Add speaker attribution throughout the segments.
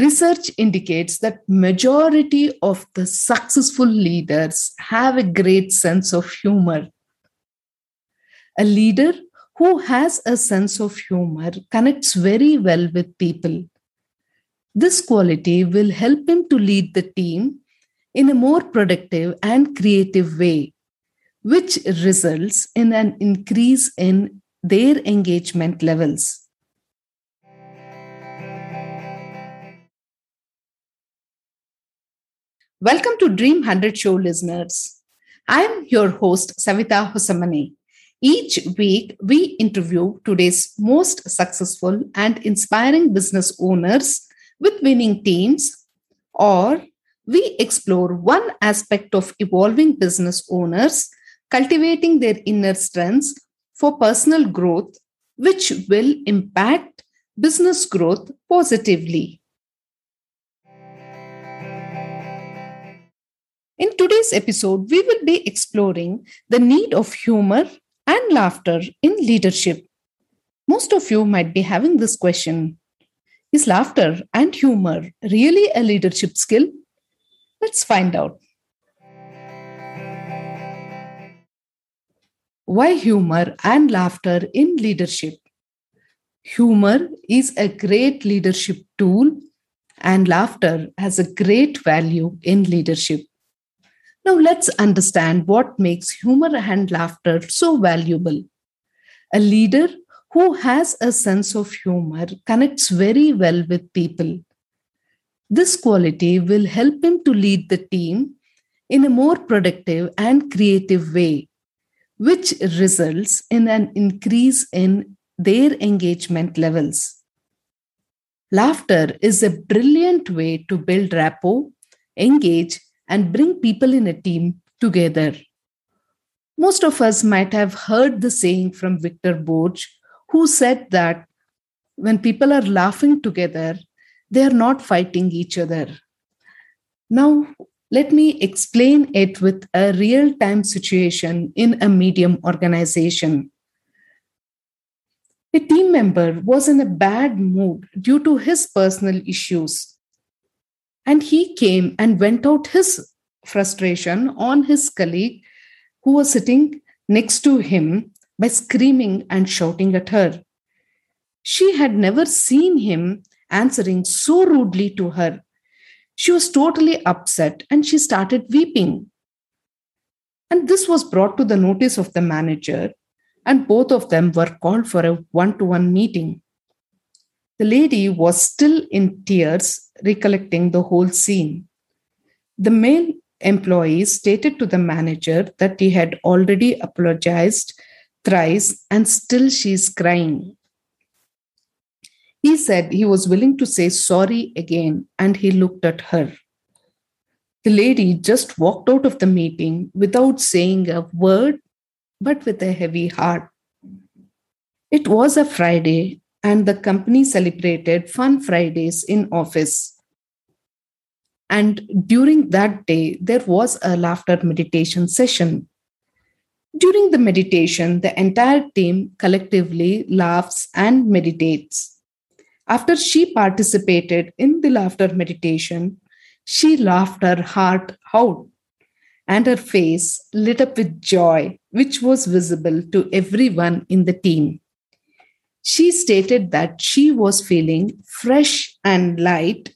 Speaker 1: research indicates that majority of the successful leaders have a great sense of humor. A leader who has a sense of humor connects very well with people. This quality will help him to lead the team in a more productive and creative way which results in an increase in their engagement levels Welcome to Dream 100 Show listeners. I'm your host, Savita Hosamani. Each week, we interview today's most successful and inspiring business owners with winning teams, or we explore one aspect of evolving business owners cultivating their inner strengths for personal growth, which will impact business growth positively. In today's episode, we will be exploring the need of humor and laughter in leadership. Most of you might be having this question Is laughter and humor really a leadership skill? Let's find out. Why humor and laughter in leadership? Humor is a great leadership tool, and laughter has a great value in leadership. Now, let's understand what makes humor and laughter so valuable. A leader who has a sense of humor connects very well with people. This quality will help him to lead the team in a more productive and creative way, which results in an increase in their engagement levels. Laughter is a brilliant way to build rapport, engage, and bring people in a team together. Most of us might have heard the saying from Victor Borge, who said that when people are laughing together, they are not fighting each other. Now, let me explain it with a real time situation in a medium organization. A team member was in a bad mood due to his personal issues. And he came and went out his frustration on his colleague who was sitting next to him by screaming and shouting at her. She had never seen him answering so rudely to her. She was totally upset and she started weeping. And this was brought to the notice of the manager, and both of them were called for a one to one meeting. The lady was still in tears, recollecting the whole scene. The male employee stated to the manager that he had already apologized thrice and still she's crying. He said he was willing to say sorry again and he looked at her. The lady just walked out of the meeting without saying a word, but with a heavy heart. It was a Friday and the company celebrated Fun Fridays in office. And during that day, there was a laughter meditation session. During the meditation, the entire team collectively laughs and meditates. After she participated in the laughter meditation, she laughed her heart out and her face lit up with joy, which was visible to everyone in the team she stated that she was feeling fresh and light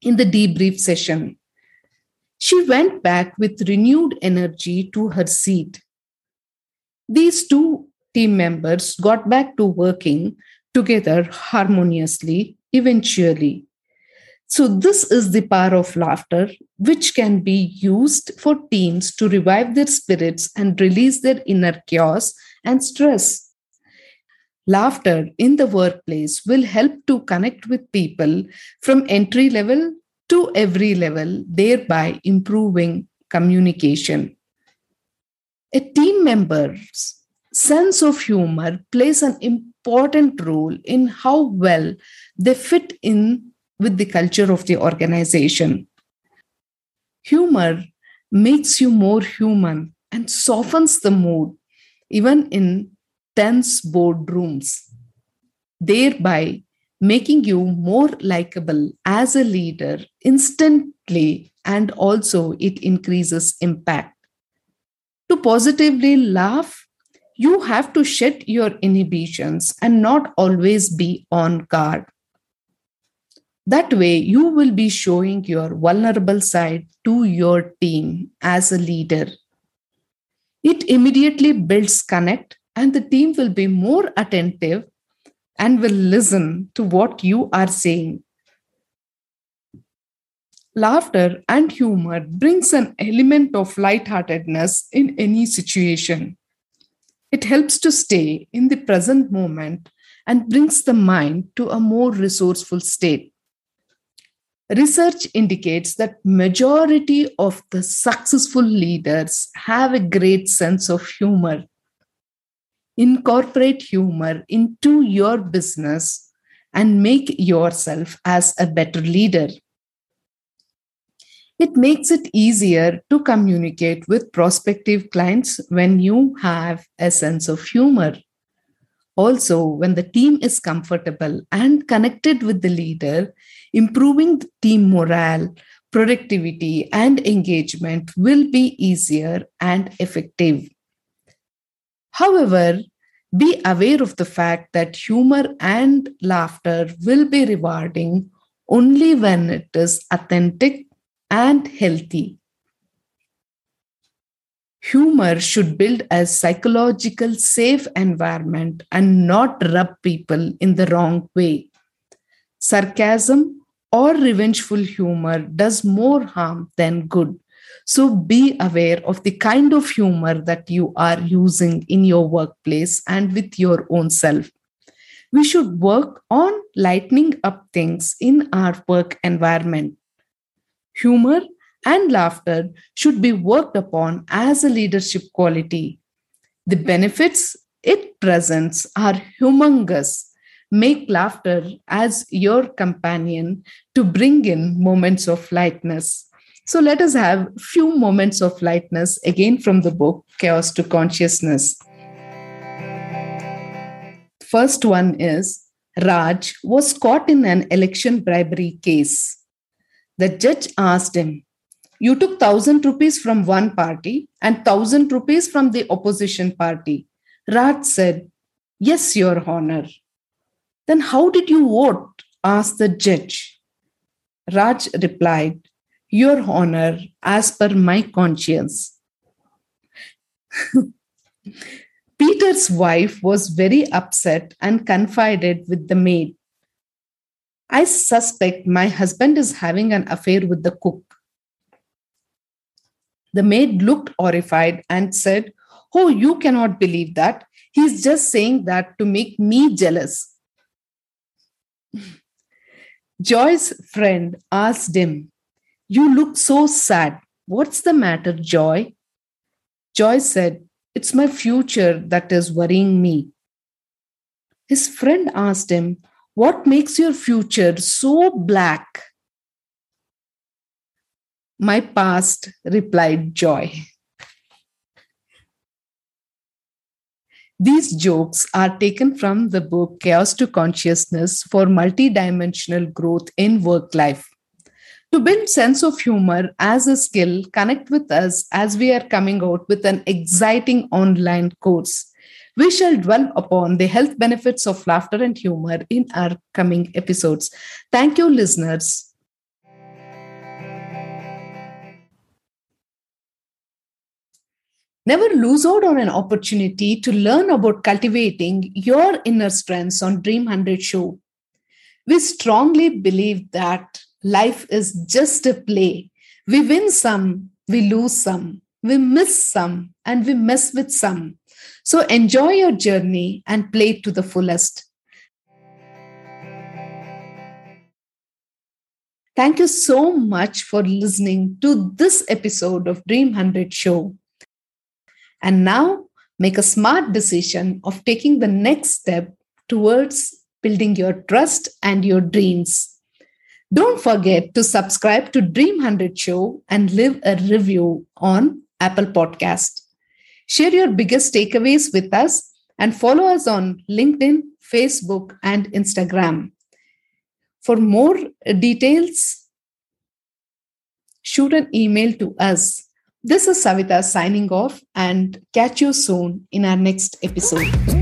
Speaker 1: in the debrief session. She went back with renewed energy to her seat. These two team members got back to working together harmoniously eventually. So, this is the power of laughter, which can be used for teams to revive their spirits and release their inner chaos and stress. Laughter in the workplace will help to connect with people from entry level to every level, thereby improving communication. A team member's sense of humor plays an important role in how well they fit in with the culture of the organization. Humor makes you more human and softens the mood, even in tense boardrooms, thereby making you more likable as a leader instantly, and also it increases impact. To positively laugh, you have to shed your inhibitions and not always be on guard. That way, you will be showing your vulnerable side to your team as a leader. It immediately builds connect, and the team will be more attentive and will listen to what you are saying. Laughter and humor brings an element of lightheartedness in any situation. It helps to stay in the present moment and brings the mind to a more resourceful state. Research indicates that majority of the successful leaders have a great sense of humor incorporate humor into your business and make yourself as a better leader. It makes it easier to communicate with prospective clients when you have a sense of humor. Also when the team is comfortable and connected with the leader improving team morale productivity and engagement will be easier and effective However, be aware of the fact that humor and laughter will be rewarding only when it is authentic and healthy. Humor should build a psychological safe environment and not rub people in the wrong way. Sarcasm or revengeful humor does more harm than good. So be aware of the kind of humor that you are using in your workplace and with your own self. We should work on lightening up things in our work environment. Humor and laughter should be worked upon as a leadership quality. The benefits it presents are humongous. Make laughter as your companion to bring in moments of lightness. So let us have few moments of lightness again from the book Chaos to Consciousness. First one is Raj was caught in an election bribery case. The judge asked him, You took thousand rupees from one party and thousand rupees from the opposition party. Raj said, Yes, Your Honor. Then how did you vote? asked the judge. Raj replied, your Honor, as per my conscience. Peter's wife was very upset and confided with the maid. I suspect my husband is having an affair with the cook. The maid looked horrified and said, Oh, you cannot believe that. He's just saying that to make me jealous. Joy's friend asked him, you look so sad. What's the matter, Joy? Joy said, It's my future that is worrying me. His friend asked him, What makes your future so black? My past, replied Joy. These jokes are taken from the book Chaos to Consciousness for Multidimensional Growth in Work Life to build sense of humor as a skill connect with us as we are coming out with an exciting online course. We shall dwell upon the health benefits of laughter and humor in our coming episodes. Thank you listeners. Never lose out on an opportunity to learn about cultivating your inner strengths on Dream 100 Show. We strongly believe that life is just a play. We win some, we lose some, we miss some, and we mess with some. So enjoy your journey and play to the fullest. Thank you so much for listening to this episode of Dream 100 Show. And now make a smart decision of taking the next step towards building your trust and your dreams. Don't forget to subscribe to Dream 100 Show and leave a review on Apple Podcast. Share your biggest takeaways with us and follow us on LinkedIn, Facebook, and Instagram. For more details, shoot an email to us. This is Savita signing off and catch you soon in our next episode.